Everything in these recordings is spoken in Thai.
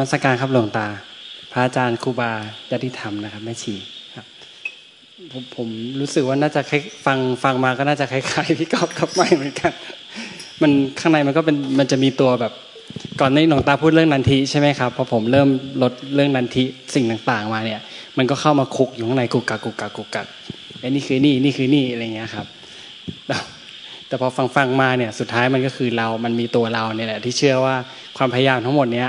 มัสการครับหลวงตา พระอาจารย์ครูบาญาติธรรมนะครับแม่ชีครับผมผมรู้สึกว่าน่าจะฟังฟังมาก็น่าจะคล้ายๆพี่กอบกับไม่เหมือนกัน มันข้างในมันก็เป็นมันจะมีตัวแบบ ก่อนในหลวงตาพูดเรื่องนันทีใช่ไหมครับพอผมเริ่มลดเรื่องนันทีสิ่งต่างๆ มาเนี่ย มันก็เข้ามาคุกอยู่ข้างในกุกกักกุกกักกุกกักไอ้นี่คือนี่นี่คือนี่อะไรเงี้ยครับแต่พอฟังฟังมาเนี่ยสุดท้ายมันก็คือเรา มันมีตัวเราเนี่ยแหละที่เชื่อว่าความพยายามทั้งหมดเนี้ย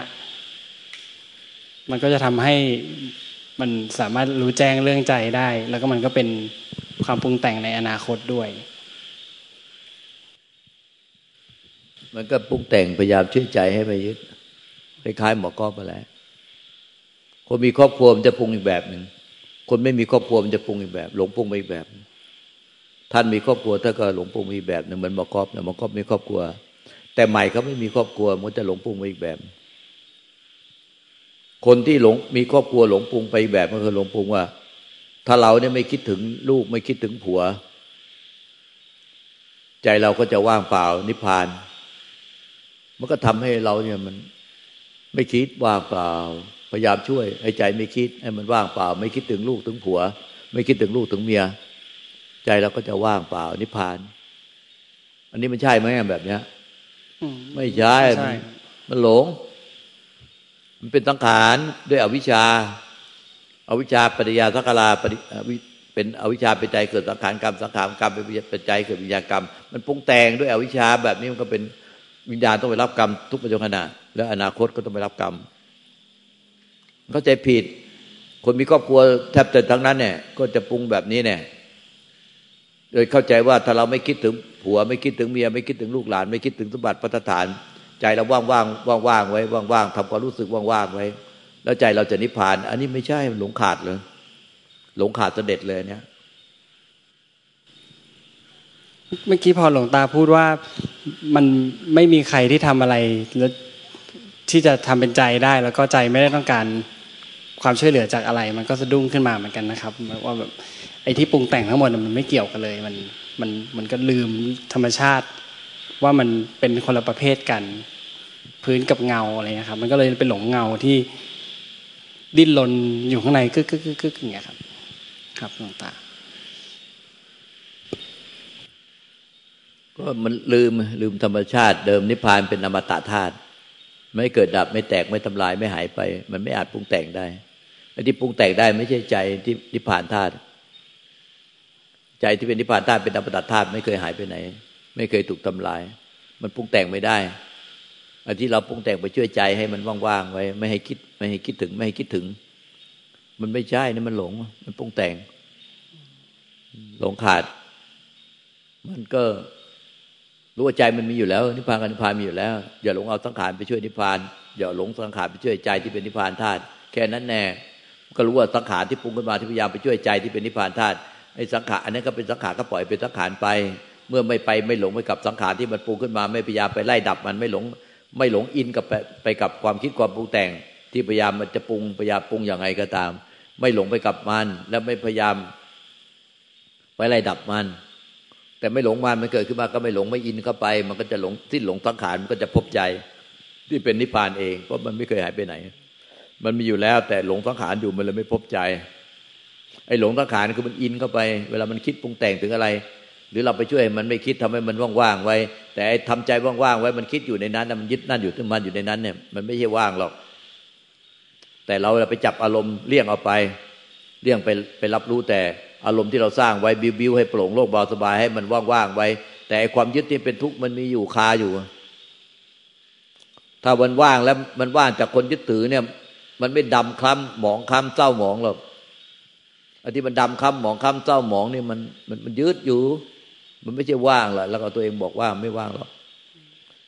มันก็จะทำให้มันสามารถรู้แจ้งเรื่องใจได้ แล้วก็มันก็เป็นความปรุงแต่งในอนาคตด้วย มันก็ปรุงแต่งพยายามช่วยใจให้ไปยึดคล้ายๆหมอกอบไปแล้วคนมีครอบครัวมันจะปรุงอีกแบบหนึ่งคนไม่มีครอบครัวมันจะปรุงอีกแบบ หลงปรุงไปอีกแบบ ท่านมีครอบครัวถ้านก็หลงปรุงอีกแบบหนึ่งเหมือนหมอกอบเนี่ยหมอกอบมีครอบครัว แต่ใหม่เขาไม่มีครอบครัวมันจะหลงปรุงไปอีกแบบ คนที่หลงมีครอบครัวหลงปรุงไปแบบก็คือหลงปรุงว่า ถ้าเราเนี่ยไม่คิดถึงลูกไม่คิดถึงผัว ใจเราก็จะว่างเปล่านิพพาน มันก็ทำให้เราเนี่ยมัน ไม่คิดว่างเปล่า พยายามช่วย ให้ใจไม่คิด ให้มันว่างเปล่า ไม่คิดถึงลูกถึงผัว ไม่คิดถึงลูกถึงเมีย ใจเราก็จะว่างเปล่า นิพพาน อันนี้มันใช่ไหมแบบเนี้ยไม่ใช่มันหลง มันเป็นสังขารด้วยอวิชชาอาวิชชาปัญญาสังขาราเป็นอวิชชาเป็นใจเกิดสังขารกรรมสังขารกรรมเป็นปัจจัยเกิดวิญญาณกรรม มันปรุงแต่งด้วยอวิชชาแบบนี้มันก็เป็นวิญญาณต้องไปรับกรรมทุกปัจจุบันและอนาคตก็ต้องไปรับกรรมเข้าใจผิด คนมีครอบครัวแทบจะทั้งนั้นเนี่ย ก็จะปรุงแบบนี้เนี่ยโดยเข้าใจว่าถ้าเราไม่คิดถึงผัวไม่คิดถึงเมียไม่คิดถึงลูกหลาน ไม่คิดถึงสมบัติพัฒฐาน ใจเราว่างว่างว่างว่างไว้ว่างว่างทำความรู้สึกว่างว่างไว้ แล้วใจเราจะนิพพาน อันนี้ไม่ใช่หลงขาดเลยหลงขาดเสด็จเลยเนี่ยเมื่อกี้พอหลวงตาพูดว่ามันไม่มีใครที่ทำอะไรแล้วที่จะทำเป็นใจได้ แล้วก็ใจไม่ได้ต้องการความช่วยเหลือจากอะไร มันก็สะดุ้งขึ้นมาเหมือนกันนะครับว่าแบบไอ้ที่ปรุงแต่งทั้งหมดมันไม่เกี่ยวกันเลย มันมันมันก็ลืมธรรมชาติ ว่ามันเป็นคนละประเภทกัน พื้นกับเงาอะไรเงี้ยครับ มันก็เลยเป็นหลงเงาที่ดิ้นรนอยู่ข้างในกึกกึกกึกกึกอย่างเงี้ยครับ ครับหลวงตาก็มันลืมลืมธรรมชาติ เดิมนิพพานเป็นอมตะธาตุไม่เกิดดับไม่แตกไม่ทำลายไม่หายไป มันไม่อาจปรุงแต่งได้ไอ้ที่ปรุงแต่งได้ไม่ใช่ใจที่นิพพานธาตุใจที่เป็นนิพพานธาตุเป็นอมตะธาตุไม่เคยหายไปไหน ไม่เคยถูกทำลาย มันปรุงแต่งไม่ได้อันที่เราปรุงแต่งไปช่วยใจให้มันว่างๆไว้ ไม่ให้คิด ไม่ให้คิดถึง ไม่ให้คิดถึง มันไม่ใช่นี่มันหลง มันปรุงแต่ง หลงขาด มันก็รู้ว่าใจมันมีอยู่แล้ว นิพพานกับนิพพานมีอยู่แล้ว อย่าหลงเอาสังขารไปช่วยนิพพาน อย่าหลงสังขารไปช่วยใจที่เป็นนิพพานธาตุแค่นั้นแน่ก็รู้ว่าสังขารที่ปรุงขึ้นมาที่พยายามไปช่วยใจที่เป็นนิพพานธาตุไอ้สังขารอันนั้นก็เป็นสังขารก็ปล่อยเป็นสังขารไป เมื่อไม่ไปไม่หลงไปกับสังขารที่มันปรุงขึ้นมาไม่พยายามไปไล่ดับมันไม่หลง ไม่หลงอินกับไปไปกับความคิดความปรุงแต่ง ที่พยายามมันจะปรุงพยายามปรุงอย่างไรก็ตาม ไม่หลงไปกับมัน แล้วไม่พยายามไปไล่ดับมัน แต่ไม่หลงมันมันเกิดขึ้นมาก็ไม่หลงไม่อินเข้าไป มันก็จะหลงสิ้นหลงสังขารมันก็จะพบใจ ที่เป็นนิพพานเองเพราะมันไม่เคยหายไปไหน มันมีอยู่แล้ว แต่หลงสังขารอยู่มันเลยไม่พบใจไอ้หลงสังขารคือมันอินเข้าไป เวลามันคิดปรุงแต่งถึงอะไร หรือเราไปช่วยมันไม่คิดทำให้มันว่างๆไว้ แต่ทำใจว่างๆไว้มันคิดอยู่ในนั้นมันยึดนั่นอยู่ที่มันอยู่ในนั้นเนี่ยมันไม่ใช่ว่างหรอก แต่เราไปจับอารมณ์เลี่ยงเอาไปเลี่ยงไปไปรับรู้แต่อารมณ์ที่เราสร้างไว้บิวๆให้โปร่งโล่งเบาสบายให้มันว่างๆไว้ แต่ความยึดที่เป็นทุกข์มันมีอยู่คาอยู่ ถ้ามันว่างแล้วมันว่างจากคนยึดถือเนี่ย มันไม่ดำคล้ำหมองคล้ำเศร้าหมองหรอกอันที่มันดำคล้ำหมองคล้ำเศร้าหมองนี่มันมันมันยึดอยู่ มันไม่ใช่ว่างหรอกแล้วก็ตัวเองบอกว่าไม่ว่างหรอก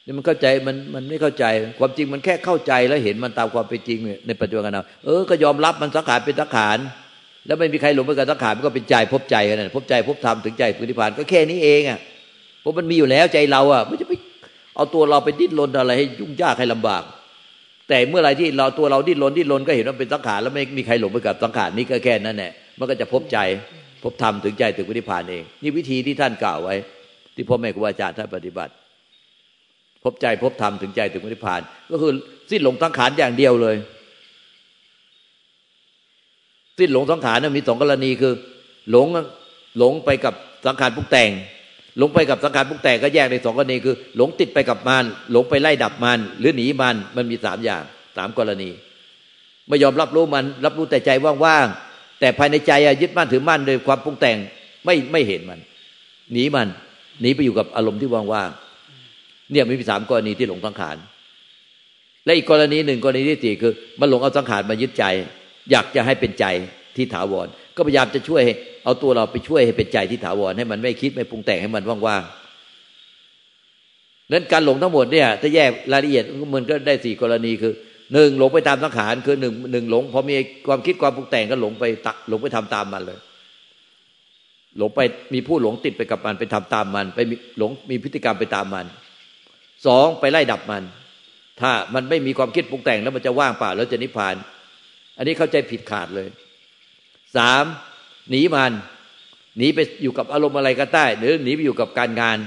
นี่มันเข้าใจมันมันไม่เข้าใจ ความจริงมันแค่เข้าใจแล้วเห็นมันตามความเป็นจริง ในปัจจุบันเราเออก็ยอมรับมันสังขารเป็นสังขารแล้วไม่มีใครหลงไปกับสังขารมันก็เป็นใจพบใจกันนั่นพบใจพบธรรมถึงใจปุถิพานก็แค่นี้เองอะเพราะมันมีอยู่แล้วใจเราอะไม่จะไปเอาตัวเราไปดิ้นรนอะไรให้ยุ่งยากให้ลำบาก แต่เมื่อไรที่เราตัวเราดิ้นรนดิ้นรนก็เห็นว่าเป็นสังขารแล้วไม่มีใครหลงไปกับสังขารนี้ก็แค่นั้นแหละมันก็จะพบใจ พบธรรมถึงใจถึงวิธิพานเอง นี่วิธีที่ท่านกล่าวไว้ ที่พ่อแม่ครูอาจารย์ท่านปฏิบัติ พบใจพบธรรมถึงใจถึงนิพพาน ก็คือสิ้นหลงสังขารอย่างเดียวเลย สิ้นหลงสังขารมีสองกรณีคือ หลงหลงไปกับสังขารปรุงแต่ง หลงไปกับสังขารปรุงแต่งก็แยกในสองกรณีคือ หลงติดไปกับมันหลงไปไล่ดับมันหรือหนีมันมันมีสามอย่างสามกรณี ไม่ยอมรับรู้มัน รับรู้แต่ใจว่างๆ แต่ภายในใจยึดมั่นถือมั่นโดยความปรุงแต่งไม่ไม่เห็นมัน หนีมัน หนีไปอยู่กับอารมณ์ที่ว่างๆเนี่ยมีสามกรณีที่หลงสังขารและอีกกรณีหนึ่งกรณีที่สี่คือ มันหลงเอาสังขารมายึดใจ อยากจะให้เป็นใจที่ถาวร ก็พยายามจะช่วยเอาตัวเราไปช่วยให้เป็นใจที่ถาวรให้มันไม่คิดไม่ปรุงแต่งให้มันว่างๆนั้นการหลงทั้งหมดเนี่ยถ้าแยกรายละเอียดมันก็ได้สี่กรณีคือ หนึ่งหลงไปตามสังขารคือหนึ่งหนึ่งหลงพอมีความคิดความปรุงแต่งก็หลงไปหลงไปทำตามมันเลย หลงไปมีผู้หลงติดไปกับมันไปทำตามมัน ไปหลงมีพฤติกรรมไปตามมันสองไปไล่ดับมัน ถ้ามันไม่มีความคิดปรุงแต่งแล้วมันจะว่างเปล่าแล้วจะนิพพาน อันนี้เข้าใจผิดขาดเลยสามหนีมันหนีไปอยู่กับอารมณ์อะไรก็ได้หรือหนีไปอยู่กับการงาน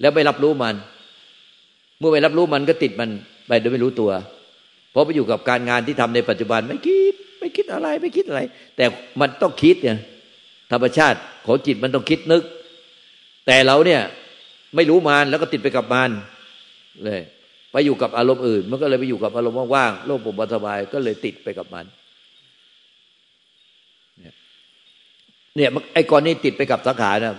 แล้วไม่รับรู้มัน เมื่อไม่รับรู้มันก็ติดมันไปโดยไม่รู้ตัว เพราะไปอยู่กับการงานที่ทำในปัจจุบันไม่คิด ไม่คิดอะไรไม่คิดอะไร แต่มันต้องคิดเนี่ยธรรมชาติของจิตมันต้องคิดนึก แต่เราเนี่ยไม่รู้มานแล้วก็ติดไปกับมานเลยไปอยู่กับอารมณ์อื่น มันก็เลยไปอยู่กับอารมณ์ว่างๆโลกผมสบายก็เลยติดไปกับมัน เนี่ยไอ้กรณีติดไปกับสังขารนะ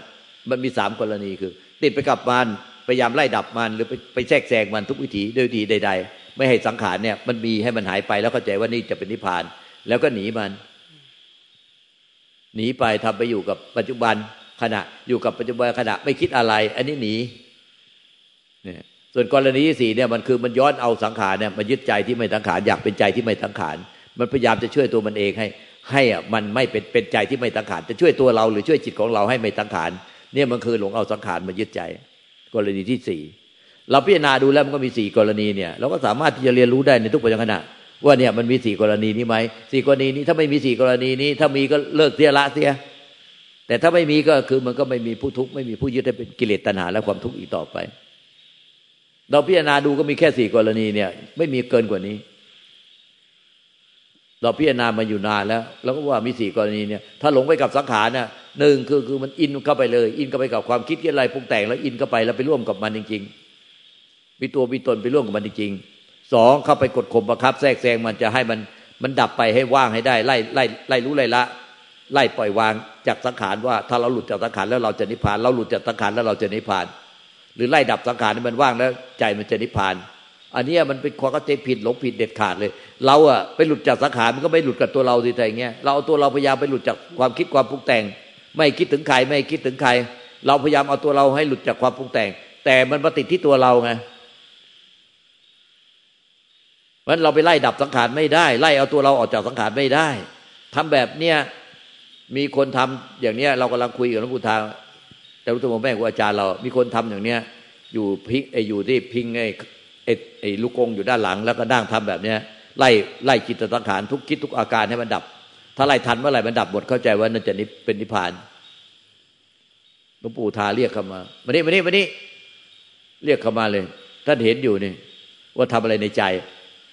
มันมีสามกรณีคือ ติดไปกับมันพยายามไล่ดับมันหรือไปไปแทรกแซงมันทุกวิถีด้วยวิธีใด ๆ ไม่ให้สังขารเนี่ย มันมีให้มันหายไปแล้วเข้าใจว่านี่จะเป็นนิพพาน แล้วก็หนีมัน หนีไปทำไปอยู่กับปัจจุบันขณะอยู่กับปัจจุบันขณะไม่คิดอะไร อันนี้หนีเนี่ยส่วนกรณีที่สี่เนี่ยมันคือมันย้อนเอาสังขารเนี่ยมันยึดใจที่ไม่สังขารอยากเป็นใจที่ไม่สังขารมันพยายามจะช่วยตัวมันเองให้ ให้อะมันไม่เป็นเป็นใจที่ไม่สังขารจะช่วยตัวเราหรือช่วยจิตของเราให้ไม่สังขารเนี่ยมันคือหลงเอาสังขารมายึดใจ กรณีที่สี่ เราพิจารณาดูแล้วมันก็มีสี่กรณีเนี่ยเราก็สามารถที่จะเรียนรู้ได้ในทุกปัจจุบันว่าเนี่ยมันมีสี่กรณีนี้ไหมสี่กรณีนี้ถ้าไม่มีสี่กรณีนี้ ถ้ามีก็เลิกเสียละเสีย แต่ถ้าไม่มีก็คือมันก็ไม่มีผู้ทุกข์ไม่มีผู้ยึดให้เป็นกิเลสตัณหาและความทุกข์อีกต่อไป เราพิจารณาดูก็มีแค่สี่กรณีเนี่ย ไม่มีเกินกว่านี้ เราพิจารณามาอยู่นานแล้วเราก็ว่ามีสี่กรณีเนี่ย ถ้าหลงไปกับสังขารเนี่ยหนึ่งคือคือมันอินเข้าไปเลย อินเข้าไปกับความคิดอะไรปรุงแต่งแล้วอินเข้าไปแล้วไปร่วมกับมันจริง ๆ มีตัวมีตนไปร่วมกับมันจริงๆสองเข้าไปกดข่มประคับแทรกแซงมันจะให้มันมันดับไปให้ว่างให้ได้ไล่ไล่ไล่รู้ไล่ละ ไล่ปล่อยวางจากสังขารว่า ถ้าเราหลุดจากสังขารแล้วเราจะนิพพาน เราหลุดจากสังขารแล้วเราจะนิพพาน หรือไล่ดับสังขารให้มันว่างแล้ว ใจมันจะนิพพาน อันนี้มันเป็นความเข้าใจผิดหลงผิดเด็ดขาดเลย เราอะไปหลุดจากสังขารมันก็ไม่หลุดกับตัวเราสิแต่อย่างเงี้ยเราเอาตัวเราพยายามไปหลุดจากความคิดความปรุงแต่ง ไม่คิดถึงใครไม่คิดถึงใคร เราพยายามเอาตัวเราให้หลุดจากความปรุงแต่ง แต่มันมาติดที่ตัวเราไง เพราะเราไปไล่ดับสังขารไม่ได้ ไล่เอาตัวเราออกจากสังขารไม่ได้ทำแบบเนี้ยมีคนทำอย่างเนี้ย เรากำลังคุยกับหลวงปู่ทาแต่รู้ตัวแม่ครูอาจารย์เรา มีคนทำอย่างเนี้ย อยู่พิงไออยู่ที่พิงไอไอลูกกงอยู่ด้านหลัง แล้วก็นั่งทำแบบเนี้ยไล่ไล่จิตสังขารทุกคิดทุกอาการให้มันดับ ถ้าไล่ทันเมื่อไหร่มันดับหมดเข้าใจว่านั่นจะนิเป็นนิพพานหลวงปู่ทาเรียกเข้ามามานี่มานี่มานี่เรียกเข้ามาเลย ท่านเห็นอยู่นี่ว่าทำอะไรในใจ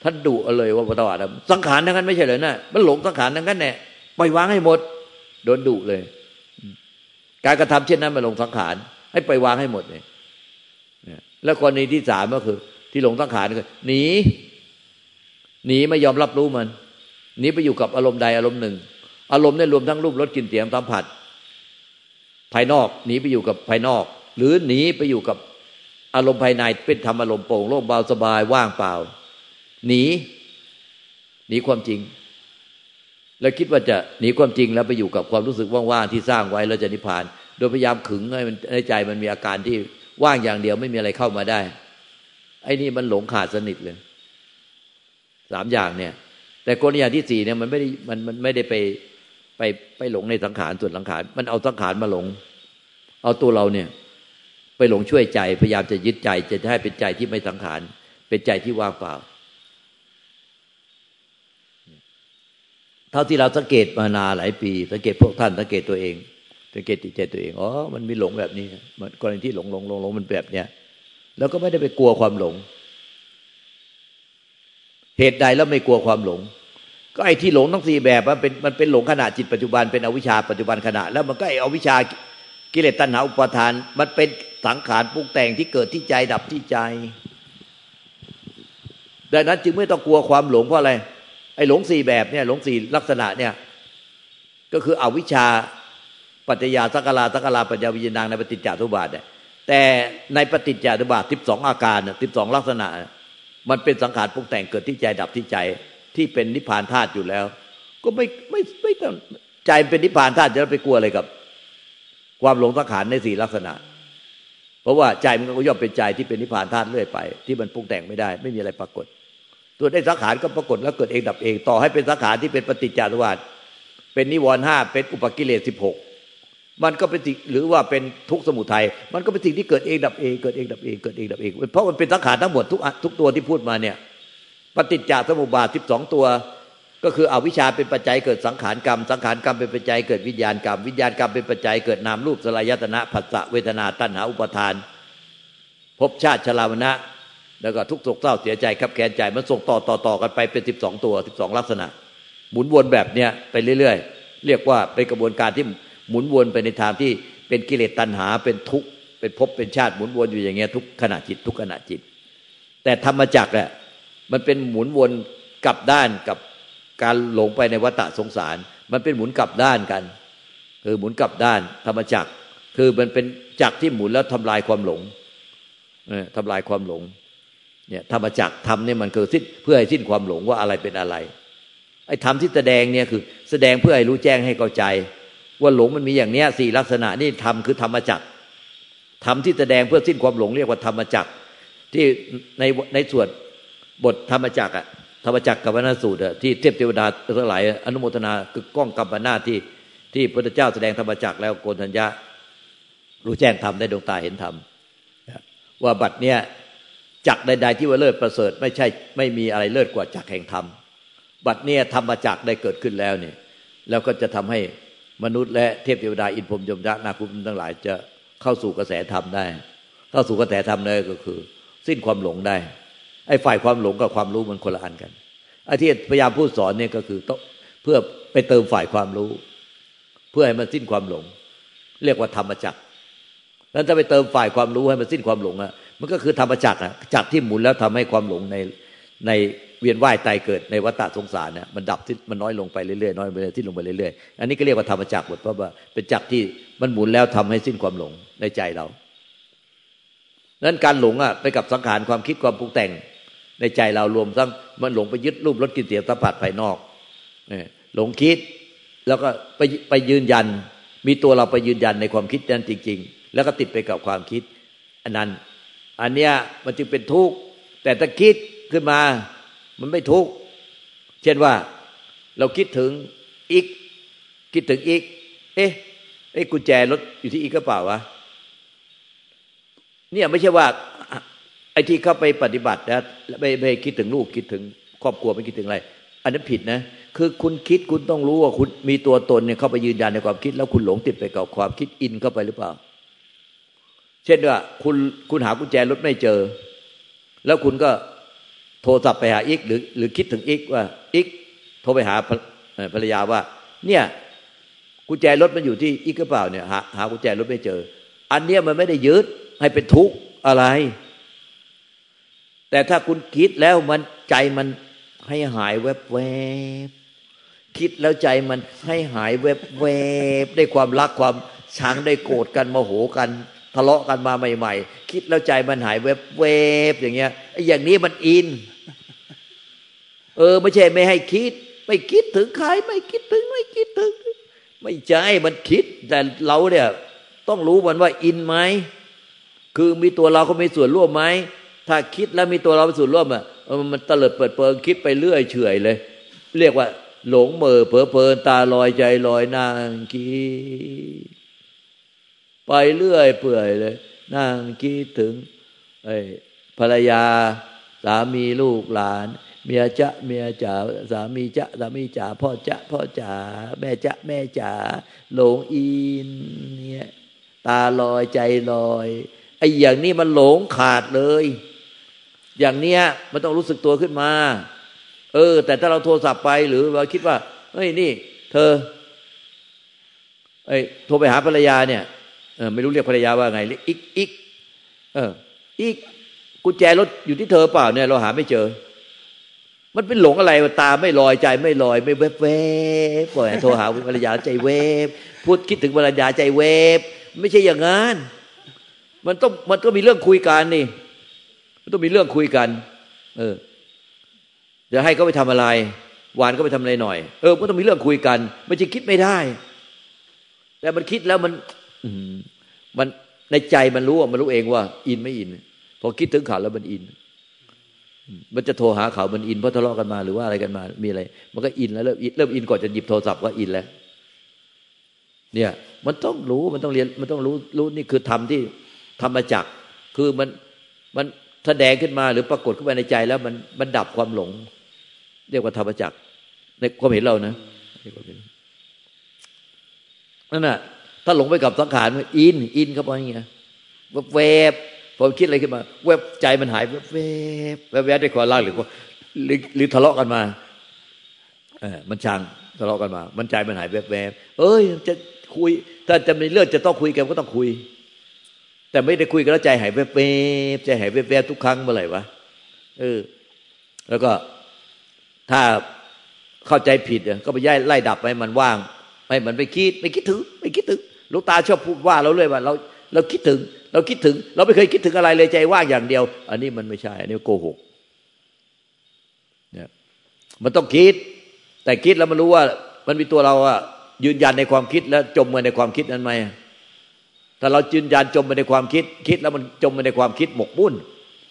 ท่านดุเลยว่าพระตวาดสังขารทั้งนั้นไม่ใช่เลยนะมันหลงสังขารทั้งนั้นแน่ปล่อยวางให้หมด โดนดุเลย การกระทำเช่นนั้นมันหลงสังขาร ให้ปล่อยวางให้หมดเนี่ยแล้วกรณีที่สามก็คือ ที่หลงสังขารก็หนีหนีไม่ยอมรับรู้มันหนีไปอยู่กับอารมณ์ใดอารมณ์หนึ่ง อารมณ์เนี่ยรวมทั้งรูปรสกลิ่นเสียงสัมผัส ภายนอกหนีไปอยู่กับภายนอก หรือหนีไปอยู่กับอารมณ์ภายในเป็นธรรมอารมณ์โปร่งโล่งเบาสบายว่างเปล่า หนีหนีความจริง แล้วคิดว่าจะหนีความจริงแล้วไปอยู่กับความรู้สึกว่างๆที่สร้างไว้แล้วจะนิพพาน โดยพยายามขึงให้มันในใจมันมีอาการที่ว่างอย่างเดียวไม่มีอะไรเข้ามาได้ ไอ้นี่มันหลงขาดสนิทเลยสามอย่างเนี่ย แต่กรณีอย่างที่สี่เนี่ยมันไม่ได้มันมันไม่ได้ไปไปไปหลงในสังขารส่วนสังขาร มันเอาสังขารมาหลง เอาตัวเราเนี่ย ไปหลงช่วยใจ พยายามจะยึดใจจะให้เป็นใจที่ไม่สังขาร เป็นใจที่ว่างเปล่า เท่าที่เราสังเกตมานาหลายปี สังเกตพวกท่านสังเกตตัวเอง สังเกตจิตใจตัวเองอ๋อมันมีหลงแบบนี้มันกรณีที่หลงหลงหลงหลงมันแบบเนี้ยแล้วก็ไม่ได้ไปกลัวความหลง เหตุใดแล้วไม่กลัวความหลง ก็ไอ้ที่หลงทั้งสี่แบบมันเป็นมันเป็นหลงขณะจิตปัจจุบันเป็นอวิชชาปัจจุบันขณะ แล้วมันก็ไอ้อวิชชากิเลสตัณหาอุปาทาน มันเป็นสังขารปรุงแต่งที่เกิดที่ใจดับที่ใจดังนั้นจึงไม่ต้องกลัวความหลงเพราะอะไร ไอ้หลงสี่แบบเนี่ยหลงสี่ลักษณะเนี่ย ก็คืออวิชชาปัจจยาสักลาสักลาปัญญาวิญญาณในปฏิจจสมุปบาทเนี่ยแต่ในปฏิจจสมุปบาทสิบสองอาการสิบสองลักษณะ มันเป็นสังขารปรุงแต่งเกิดที่ใจดับที่ใจที่เป็นนิพพานธาตุอยู่แล้ว ก็ไม่ไม่ไม่ต้องใจเป็นนิพพานธาตุจะไปกลัวอะไรกับ ความหลงสังขารในสี่ลักษณะ เพราะว่าใจมันก็ย่อมเป็นใจที่เป็นนิพพานธาตุเรื่อยไป ที่มันปรุงแต่งไม่ได้ ไม่มีอะไรปรากฏ ตัวได้สังขารก็ปรากฏแล้วเกิดเองดับเอง ต่อให้เป็นสังขารที่เป็นปฏิจจสมุปบาทเป็นนิวรณ์ห้าเป็นอุปกิเลสสิบหกมันก็เป็นสิ่งหรือว่าเป็นทุกสมุทัยมันก็เป็นสิ่งที่เกิดเองดับเองเกิดเองดับเองเกิดเองดับเองเพราะมันเป็นสังขารทั้งหมดทุกทุกตัวที่พูดมาเนี่ยปฏิจจสมุปบาทสิบสองตัว ก็คืออวิชชาเป็นปัจจัยเกิดสังขารกรรม สังขารกรรมเป็นปัจจัยเกิดวิญญาณกรรม วิญญาณกรรมเป็นปัจจัยเกิดนามรูปสลายตนะผัสสะเวทนาตัณหาอุปทานภพชาติชราวนะ แล้วก็ทุกโศกเศร้าเสียใจขับแค้นใจมันส่งต่อต่อต่อกันไปเป็นสิบสองตัวสิบสองลักษณะ หมุนวนแบบเนี้ยไปเรื่อยๆ เรียกว่าเป็นกระบวนการที่หมุนวนไปในทางที่เป็นกิเลสตัณหาเป็นทุกข์เป็นภพเป็นชาติหมุนวนอยู่อย่างเงี้ยทุกขณะจิตทุกขณะจิต แต่ธรรมจักรแหละมันเป็นหมุนวนกลับด้านกับการหลงไปในวัฏสงสาร มันเป็นหมุนกลับด้านกัน คือหมุนกลับด้าน ธรรมจักรคือมันเป็นจักรที่หมุนแล้วทำลายความหลงทำลายความหลง เนี่ยธรรมจักรทำเนี่ยมันคือสิ้นเพื่อให้สิ้นความหลงว่าอะไรเป็นอะไร ไอ้ธรรมที่แสดงเนี่ยคือแสดงเพื่อให้รู้แจ้งให้เข้าใจ ว่าหลงมันมีอย่างเนี้ยสี่ลักษณะนี่ธรรมคือธรรมจักรธรรมที่แสดงเพื่อสิ้นความหลงเรียกว่าธรรมจักรที่ในในส่วนบทธรรมจักรอะธรรมจักรกับวนาสูตรที่เทพเทวดาทั้งหลายอนุโมทนาคือกล้องกัมปนาที่ที่พระเจ้าแสดงธรรมจักรแล้วโกนธัญญะรู้แจ้งธรรมได้ดวงตาเห็นธรรมว่าบัดเนี้ย จักใด ๆ ที่ว่าเลิศประเสริฐ ไม่ใช่ไม่มีอะไรเลิศกว่าจักแห่งธรรมบัดเนี้ยธรรมจักได้เกิดขึ้นแล้วเนี่ยแล้วก็จะทำให้มนุษย์และเทพเทวดาอินพรมยมยักษ์นาคุมทั้งหลายจะเข้าสู่กระแสธรรมได้ เข้าสู่กระแสธรรมเลยก็คือ สิ้นความหลงได้ไอ้ฝ่ายความหลงกับความรู้มันคนละอันกันไอ้ที่พยายามพูดสอนเนี่ยก็คือต้องเพื่อไปเติมฝ่ายความรู้ เพื่อให้มันสิ้นความหลง เรียกว่าธรรมจักรแล้วถ้าไปเติมฝ่ายความรู้ให้มันสิ้นความหลงอะ มันก็คือธรรมจักรอะจักรที่หมุนแล้วทำให้ความหลงในในเวียนว่ายตายเกิดในวัฏสงสารเนี่ยมันดับที่มันน้อยลงไปเรื่อยๆน้อยไปเรื่อยที่ลงไปเรื่อยๆอันนี้ก็เรียกว่าธรรมจักรหมดเพราะว่าเป็นจักรที่มันหมุนแล้วทำให้สิ้นความหลงในใจเรานั้นการหลงอะไปกับสังขารความคิดความปรุงแต่งในใจเรารวมทั้งมันหลงไปยึดรูปรสกลิ่นเสียงสัมผัสภายนอกหลงคิดแล้วก็ไปไปยืนยัน มีตัวเราไปยืนยันในความคิดนั้นจริง ๆ แล้วก็ติดไปกับความคิด อันนั้น อันเนี้ยมันจึงเป็นทุกข์แต่ถ้าคิดขึ้นมา มันไม่ทุกข์เช่นว่า เราคิดถึงอีก คิดถึงอีก เอ๊ะไอ้กุญแจรถอยู่ที่อีกก็เปล่าวะเนี่ยไม่ใช่ว่า ไอ้ที่เข้าไปปฏิบัตินะไม่ไม่คิดถึงลูกคิดถึง ครอบครัวไม่คิดถึงอะไร อันนั้นผิดนะ คือคุณคิดคุณต้องรู้ว่าคุณมีตัวตนเนี่ยเข้าไปยืนยันในความคิด แล้วคุณหลงติดไปกับความคิดอินเข้าไปหรือเปล่า เช่นว่าคุณคุณหากุญแจรถไม่เจอ แล้วคุณก็โทรศัพท์ไปหาอีกหรือ หรือคิดถึงอีกว่าอีกโทรไปหาภรรยาว่า เนี่ยกุญแจรถมันอยู่ที่อีกหรือเปล่าเนี่ยหาหากุญแจรถไม่เจอ อันเนี้ยมันไม่ได้ยึดให้เป็นทุกข์อะไร แต่ถ้าคุณคิดแล้วมันใจมันให้หายแวบแวบคิดแล้วใจมันให้หายแวบแวบได้ความรักความชังได้โกรธกันโมโหกันะเลาะกันมาใหม่ ๆ คิดแล้วใจมันหายแวบเวบอย่างเงี้ยไอ้อย่างนี้มันอิน เออ ไม่ใช่ไม่ให้คิด ไม่คิดถึงใครไม่คิดถึงไม่คิดถึง ไม่ใช่มันคิด แต่เราเนี่ย ต้องรู้มันว่าอินไหมคือมีตัวเราเขามีส่วนร่วมไหมถ้าคิดแล้วมีตัวเราเป็นส่วนร่วมอะมันเตลิดเปิดเปิงคิดไปเรื่อยเฉยเลย เรียกว่า หลงเมอเผลอเพลินตาลอยใจลอยนางคิด ไปเรื่อยเปื่อยเลย นั่งคิดถึงไอ้ภรรยาสามีลูกหลานเมียจะเมียจ๋าสามีจะสามีจ๋าพ่อจะพ่อจ๋าแม่จะแม่จ๋าหลงอินเนี่ยตาลอยใจลอยไอ้อย่างนี้มันหลงขาดเลย อย่างเนี้ยมันต้องรู้สึกตัวขึ้นมา เออ แต่ถ้าเราโทรศัพท์ไปหรือเราคิดว่าเฮ้ยนี่ เธอไอ้โทรไปหาภรรยาเนี่ย เออไม่รู้เรียกภรรยาว่าไงอีกอีกเออ อีกกุญแจรถอยู่ที่เธอเปล่าเนี่ย เราหาไม่เจอ มันเป็นหลงอะไรตาไม่ลอยใจไม่ลอย ไม่แวบแวบปล่อยโทรหาภรรยาใจเวบพูดคิดถึงภรรยาใจเวบไม่ใช่อย่างนั้นมันต้องมันก็มีเรื่องคุยกันนี่ มันต้องมีเรื่องคุยกัน เออจะให้เขาไปทำอะไร หวานก็ไปทำอะไรหน่อย เออมันต้องมีเรื่องคุยกัน ไม่ใช่คิดไม่ได้ แต่มันคิดแล้วมัน มันในใจมันรู้ว่ามันรู้เองว่า อินไม่อินพอคิดถึงเขาแล้วมันอิน มันจะโทรหาเขามันอินเพราะทะเลาะกันมาหรือว่าอะไรกันมา มีอะไร มันก็อินแล้วเริ่มเริ่มอินก่อนจะหยิบโทรศัพท์ก็อินแล้ว เนี่ย มันต้องรู้มันต้องเรียนมันต้องรู้รู้นี่คือธรรมที่ธรรมจักคือมันมันแสดงขึ้นมาหรือปรากฏขึ้นมาในใจแล้วมันมันดับความหลง เรียกว่าธรรมจักในความเห็นเรานะนั่นน่ะ ถ้าหลงไปกับสังขารมันอินอินเข้าไปอย่างเงี้ยแวบพอคิดอะไรขึ้นมาแวบใจมันหายแวบแวบแวบได้ความรักหรือว่าหรือทะเลาะกันมาเออมันชังทะเลาะกันมา มันใจมันหายแวบแวบเอ้ยจะคุย ถ้าจะมีเรื่องจะต้องคุยกันก็ต้องคุย แต่ไม่ได้คุยกันแล้วใจหายแวบแวบใจหายแวบแวบทุกครั้งเมื่อไหร่วะเออ แล้วก็ถ้าเข้าใจผิดก็ไปย่ายไล่ดับไปมันว่างไม่มันไปคิด ไม่คิดถึง ไม่คิดถึง ลูกตาชอบพูดว่าเราเลยว่าเราเราคิดถึง เราคิดถึง เราไม่เคยคิดถึงอะไรเลยใจว่างอย่างเดียว อันนี้มันไม่ใช่ อันนี้โกหกเนี่ยมันต้องคิด แต่คิดแล้วมันรู้ว่า มันมีตัวเราอะยืนยันในความคิดแล้วจมมาในความคิดนั้นไหมถ้าเรายืนยันจมไปในความคิด คิดแล้วมันจมไปในความคิดหมกบุ่น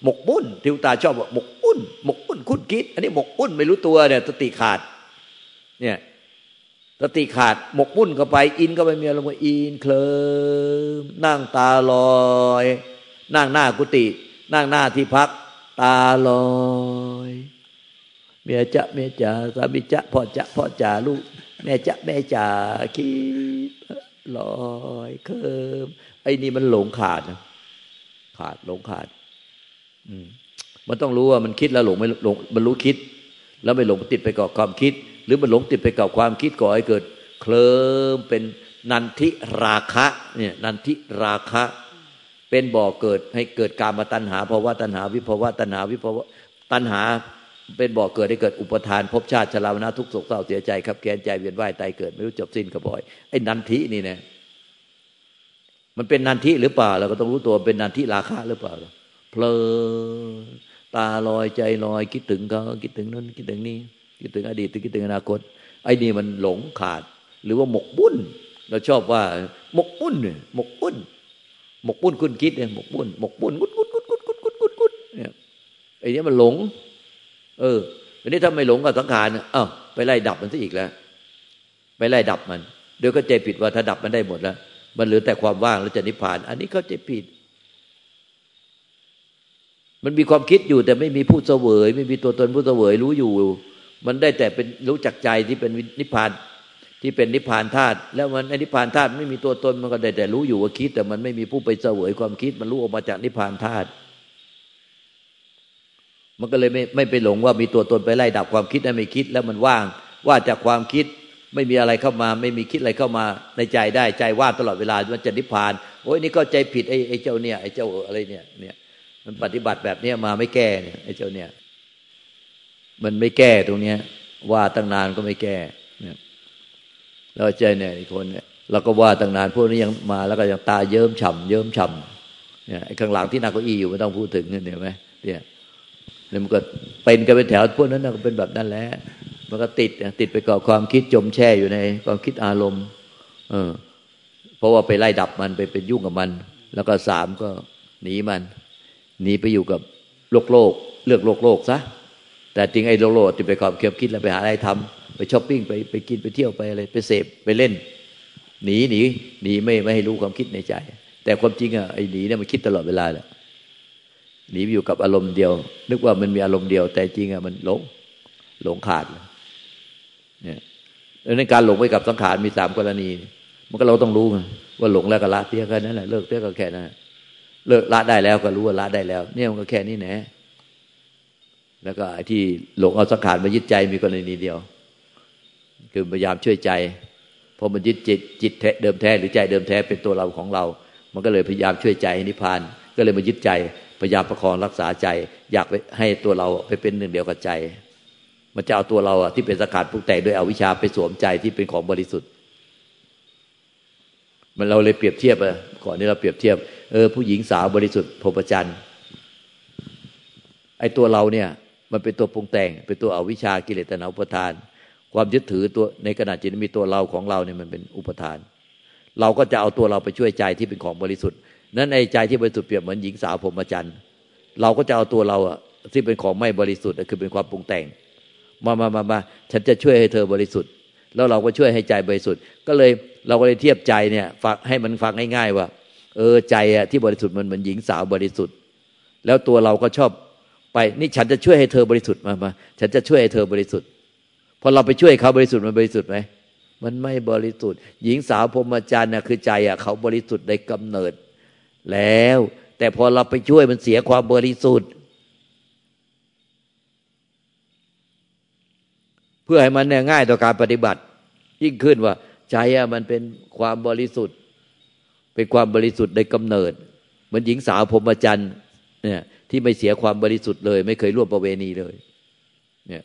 หมกบุ่นทิวตาชอบว่าหมกบุ่นหมกบุ่นคุณคิด อันนี้หมกบุ่นไม่รู้ตัวเนี่ยสติขาด เนี่ย สติขาดหมกมุ่นเข้าไป อินก็ไปมีอารมณ์อินเคลิมนั่งตาลอย นั่งหน้ากุฏินั่งหน้าที่พัก ตาลอยเมียจะเมียจ่าสามีจะพ่อจะพ่อจ่าลูกแม่จะแม่จ่าคิดลอยเคลิมไอ้นี่มันหลงขาดนะขาดหลงขาด อืมมันต้องรู้ว่ามันคิดแล้วหลงไม่หลงมันรู้คิด แล้วไม่หลงติดไปกับความคิด หรือมันหลงติดไปกับความคิดก่อให้เกิด เคลิมเป็นนันทิราคะเนี่ยนันทิราคะ เป็นบ่อเกิดให้เกิดการมาตัณหาภาวะตัณหาวิภาวะตัณหาวิภาวะตัณหาเป็นบ่อเกิดให้เกิดอุปทานภพชาติชราวนาทุกโศกเศร้าเสียใจครับแกนใจเวียนว่ายตายเกิด ไม่รู้จบสิ้นกระบอยไอ้นันทินี่เนี่ยมันเป็นนันทิหรือเปล่า เราก็ต้องรู้ตัวเป็นนันทิราคะหรือเปล่าเพลินตาลอยใจลอยคิดถึงเขาคิดถึงนั้นคิดถึงนี้ คิดถึงอดีตคิดถึงอนาคต ไอ้นี่มันหลงขาด หรือว่าหมกบุ่นเราชอบว่า หมกบุ่นหมกบุ่นหมกบุ่นคุณคิดเนี่ยหมกบุ่นหมกบุ่นกุดกุดกุดกุดกุดกุดกุดกุดเนี่ยไอ้นี่มันหลง เอออันนี้ถ้าไม่หลงกับสังขารเอ้าไปไล่ดับมันซะอีกแล้ว ไปไล่ดับมันเดี๋ยวก็ใจผิดว่าถ้าดับมันได้หมดแล้วมันเหลือแต่ความว่างแล้วจะนิพพาน อันนี้เขาใจผิดมันมีความคิดอยู่แต่ไม่มีผู้เสวย ไม่มีตัวตนผู้เสวยรู้อยู่ มันได้แต่เป็นรู้จักใจที่เป็นนิพพานที่เป็นนิพพานธาตุแล้วมันนิพพานธาตุไม่มีตัวตนมันก็ได้แต่รู้อยู่ว่าคิด แต่มันไม่มีผู้ไปเสวยความคิด มันรู้ออกมาจากนิพพานธาตุมันก็เลยไม่ไม่ไปหลงว่ามีตัวตนไปไล่ดับความคิดให้ไม่คิด แล้วมันว่างว่าจากความคิดไม่มีอะไรเข้ามา ไม่มีคิดอะไรเข้ามาในใจได้ใจว่างตลอดเวลามันจะนิพพานโอ้ยนี่ก็ใจผิดไอ้ไอ้เจ้าเนี่ยไอ้เจ้าอะไรเนี่ยเนี่ยมันปฏิบัติแบบเนี้ยมาไม่แก้เนี่ยไอ้เจ้าเนี่ย มันไม่แก้ตรงเนี้ย ว่าตั้งนานก็ไม่แก้เนี่ยเราใจเนี่ยอีกคนเนี่ยเราก็ว่าตั้งนานพวกนี้ยังมา แล้วก็ยังตาเยิ้มฉ่ำเยิ้มฉ่ำเนี่ยข้างหลังที่นักเก้าอี้อยู่ไม่ต้องพูดถึงเนี่ยเห็นไหมเนี่ยเนี่ยมันก็เป็นกันเป็นแถวพวกนั้นก็เป็นแบบนั้นแหละมันก็ติดติดไปกับความคิดจมแช่อยู่ในความคิดอารมณ์ เออ เพราะว่าไปไล่ดับมันไปเป็นยุ่งกับมัน แล้วก็สามก็หนีมัน หนีไปอยู่กับโลกโลก เลือกโลกโลกซะ แต่จริงไอ้โลโลติไปความเคียบคิดแล้วไปหาอะไรทำไปช้อปปิ้งไปไปกินไปเที่ยวไปอะไรไปเสพไปเล่น หนีหนีหนีไม่ไม่ให้รู้ความคิดในใจ แต่ความจริงอะไอ้หนีเนี่ยมันคิดตลอดเวลาแหละหนีอยู่กับอารมณ์เดียว นึกว่ามันมีอารมณ์เดียว แต่จริงอะมันหลงหลงขาดเนี่ยในการหลงไปกับสังขารมีสามกรณี มันก็เราต้องรู้ว่าหลงแล้วก็ละเตี้ยแค่นั้นแหละเลิกเตี้ยก็แค่นั้นเลิกละได้แล้วก็รู้ว่าละได้แล้ว เนี่ยมันก็แค่นี้แนะ แล้วก็ไอ้ที่หลงเอาสังขารมายึดใจมีกรณีเดียว คือพยายามช่วยใจพอมันยึดจิตจิตเดิมแท้หรือใจเดิมแท้เป็นตัวเราของเรา มันก็เลยพยายามช่วยใจนิพพาน ก็เลยมายึดใจพยายามประคองรักษาใจ อยากให้ตัวเราไปเป็นหนึ่งเดียวกับใจ มันจะเอาตัวเราที่เป็นสังขารปรุงแต่งด้วยอวิชชาไปสวมใจที่เป็นของบริสุทธิ์ มันเราเลยเปรียบเทียบอะก่อนนี้เราเปรียบเทียบเออผู้หญิงสาวบริสุทธิ์พรหมจรรย์ไอ้ตัวเราเนี่ย มันเป็นตัวปรุงแต่ง เป็นตัวอวิชากิเลสตนาอุปทาน ความยึดถือตัวในขณะจิตมีตัวเราของเราเนี่ยมันเป็นอุปทาน เราก็จะเอาตัวเราไปช่วยใจที่เป็นของบริสุทธิ์นั้นไอ้ใจที่บริสุทธิ์เปรียบเหมือนหญิงสาวพรหมจรรย์เราก็จะเอาตัวเราอะที่เป็นของไม่บริสุทธิ์คือเป็นความปรุงแต่ง มามามามาฉันจะช่วยให้เธอบริสุทธิ์ แล้วเราก็ช่วยให้ใจบริสุทธิ์ ก็เลยเราก็เลยเทียบใจเนี่ยฟังให้มันฟังง่ายๆว่า เออใจอะที่บริสุทธิ์มันเหมือนหญิงสาวบริสุทธิ์ แล้วตัวเราก็ชอบ ไปนี่ฉันจะช่วยให้เธอบริสุทธิ์มามาฉันจะช่วยให้เธอบริสุทธิ์พอเราไปช่วยเขาบริสุทธิ์มันบริสุทธิ์ไหมมันไม่บริสุทธิ์ หญิงสาวพรหมจรรย์น่ะคือใจอะเขาบริสุทธิ์ในกำเนิด แล้ว แต่พอเราไปช่วยมันเสียความบริสุทธิ์ เพื่อให้มันเนี่ยง่ายต่อการปฏิบัติ ยิ่งขึ้นว่า ใจอะมันเป็นความบริสุทธิ์ เป็นความบริสุทธิ์ในกำเนิด เหมือนหญิงสาวพรหมจรรย์เนี่ย ที่ไม่เสียความบริสุทธิ์เลย ไม่เคยร่วมประเวณีเลย เนี่ย